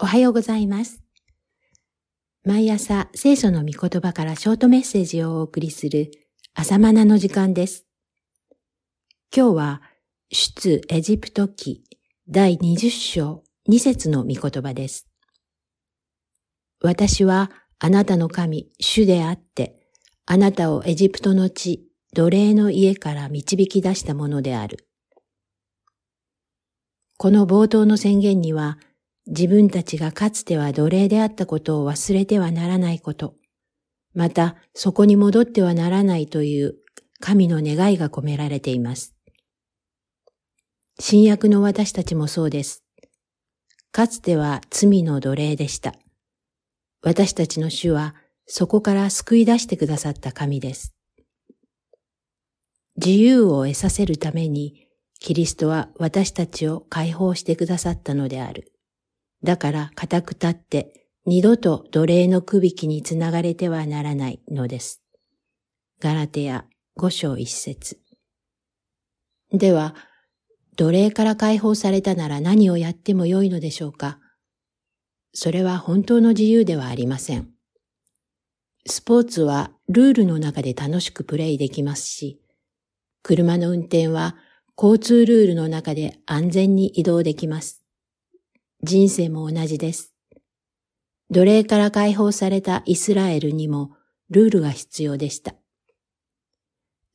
おはようございます。毎朝聖書の御言葉からショートメッセージをお送りする朝マナの時間です。今日は出エジプト記第20章2節の御言葉です。私はあなたの神、主であって、あなたをエジプトの地、奴隷の家から導き出したものである。この冒頭の宣言には、自分たちがかつては奴隷であったことを忘れてはならないこと、またそこに戻ってはならないという神の願いが込められています。新約の私たちもそうです。かつては罪の奴隷でした。私たちの主はそこから救い出してくださった神です。自由を得させるために、キリストは私たちを解放してくださったのである。だから固く立って二度と奴隷の区引きにつながれてはならないのです。ガラテヤ五章一節では、奴隷から解放されたなら何をやってもよいのでしょうかそれは本当の自由ではありません。スポーツはルールの中で楽しくプレイできますし、車の運転は交通ルールの中で安全に移動できます。人生も同じです。奴隷から解放されたイスラエルにもルールが必要でした。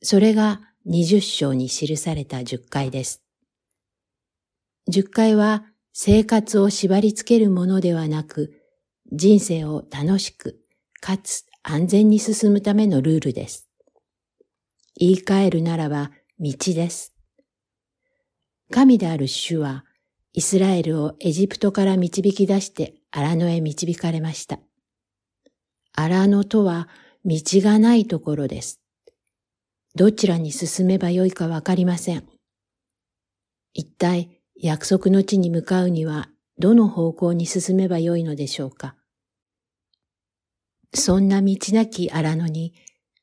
それが20章に記された10回です。10回は生活を縛り付けるものではなく、人生を楽しく、かつ安全に進むためのルールです。言い換えるならば道です。神である主は、イスラエルをエジプトから導き出して荒野へ導かれました。荒野とは道がないところです。どちらに進めばよいかわかりません。一体約束の地に向かうにはどの方向に進めばよいのでしょうか。そんな道なき荒野に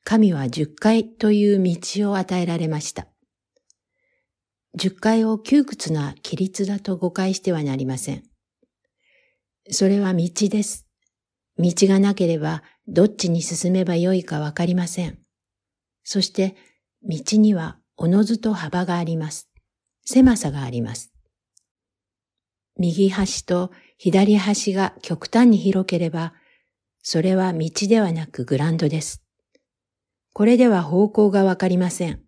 神は十回という道を与えられました。十回を窮屈な規律だと誤解してはなりません。それは道です。道がなければどっちに進めばよいかわかりません。そして道にはおのずと幅があります。狭さがあります。右端と左端が極端に広ければ、それは道ではなくグランドです。これでは方向がわかりません。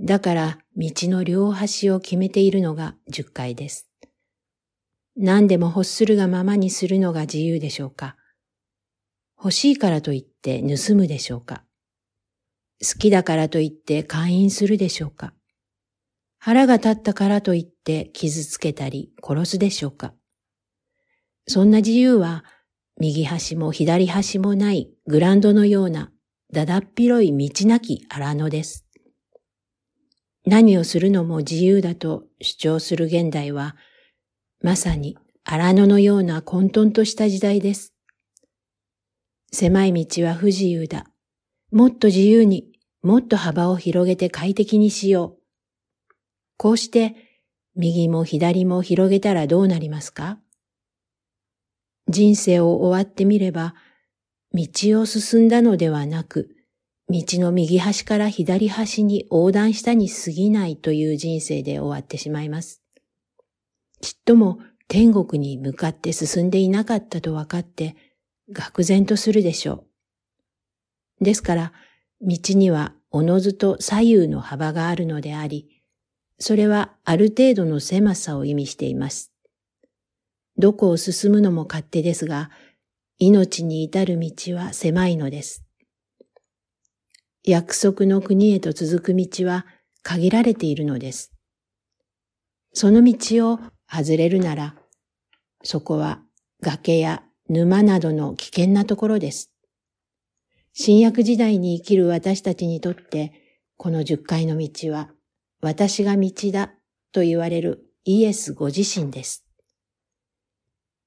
だから道の両端を決めているのが十回です。何でも欲するがままにするのが自由でしょうか？欲しいからといって盗むでしょうか？好きだからといって会員するでしょうか？腹が立ったからといって傷つけたり殺すでしょうか？そんな自由は右端も左端もないグランドのようなだだっ広い道なき荒野です。何をするのも自由だと主張する現代は、まさに荒野のような混沌とした時代です。狭い道は不自由だ。もっと自由に、もっと幅を広げて快適にしよう。こうして、右も左も広げたらどうなりますか？人生を終わってみれば、道を進んだのではなく、道の右端から左端に横断したに過ぎないという人生で終わってしまいます。ちっとも天国に向かって進んでいなかったと分かって、愕然とするでしょう。ですから、道にはおのずと左右の幅があるのであり、それはある程度の狭さを意味しています。どこを進むのも勝手ですが、命に至る道は狭いのです。約束の国へと続く道は限られているのです。その道を外れるなら、そこは崖や沼などの危険なところです。新約時代に生きる私たちにとって、この十回の道は、私が道だと言われるイエスご自身です。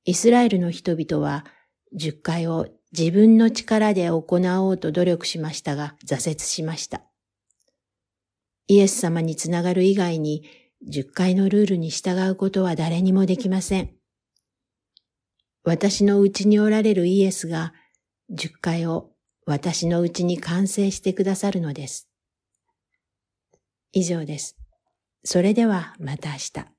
イスラエルの人々は、十回を自分の力で行おうと努力しましたが、挫折しました。イエス様につながる以外に、十回のルールに従うことは誰にもできません。私のうちにおられるイエスが十回を私のうちに完成してくださるのです。以上です。それではまた明日。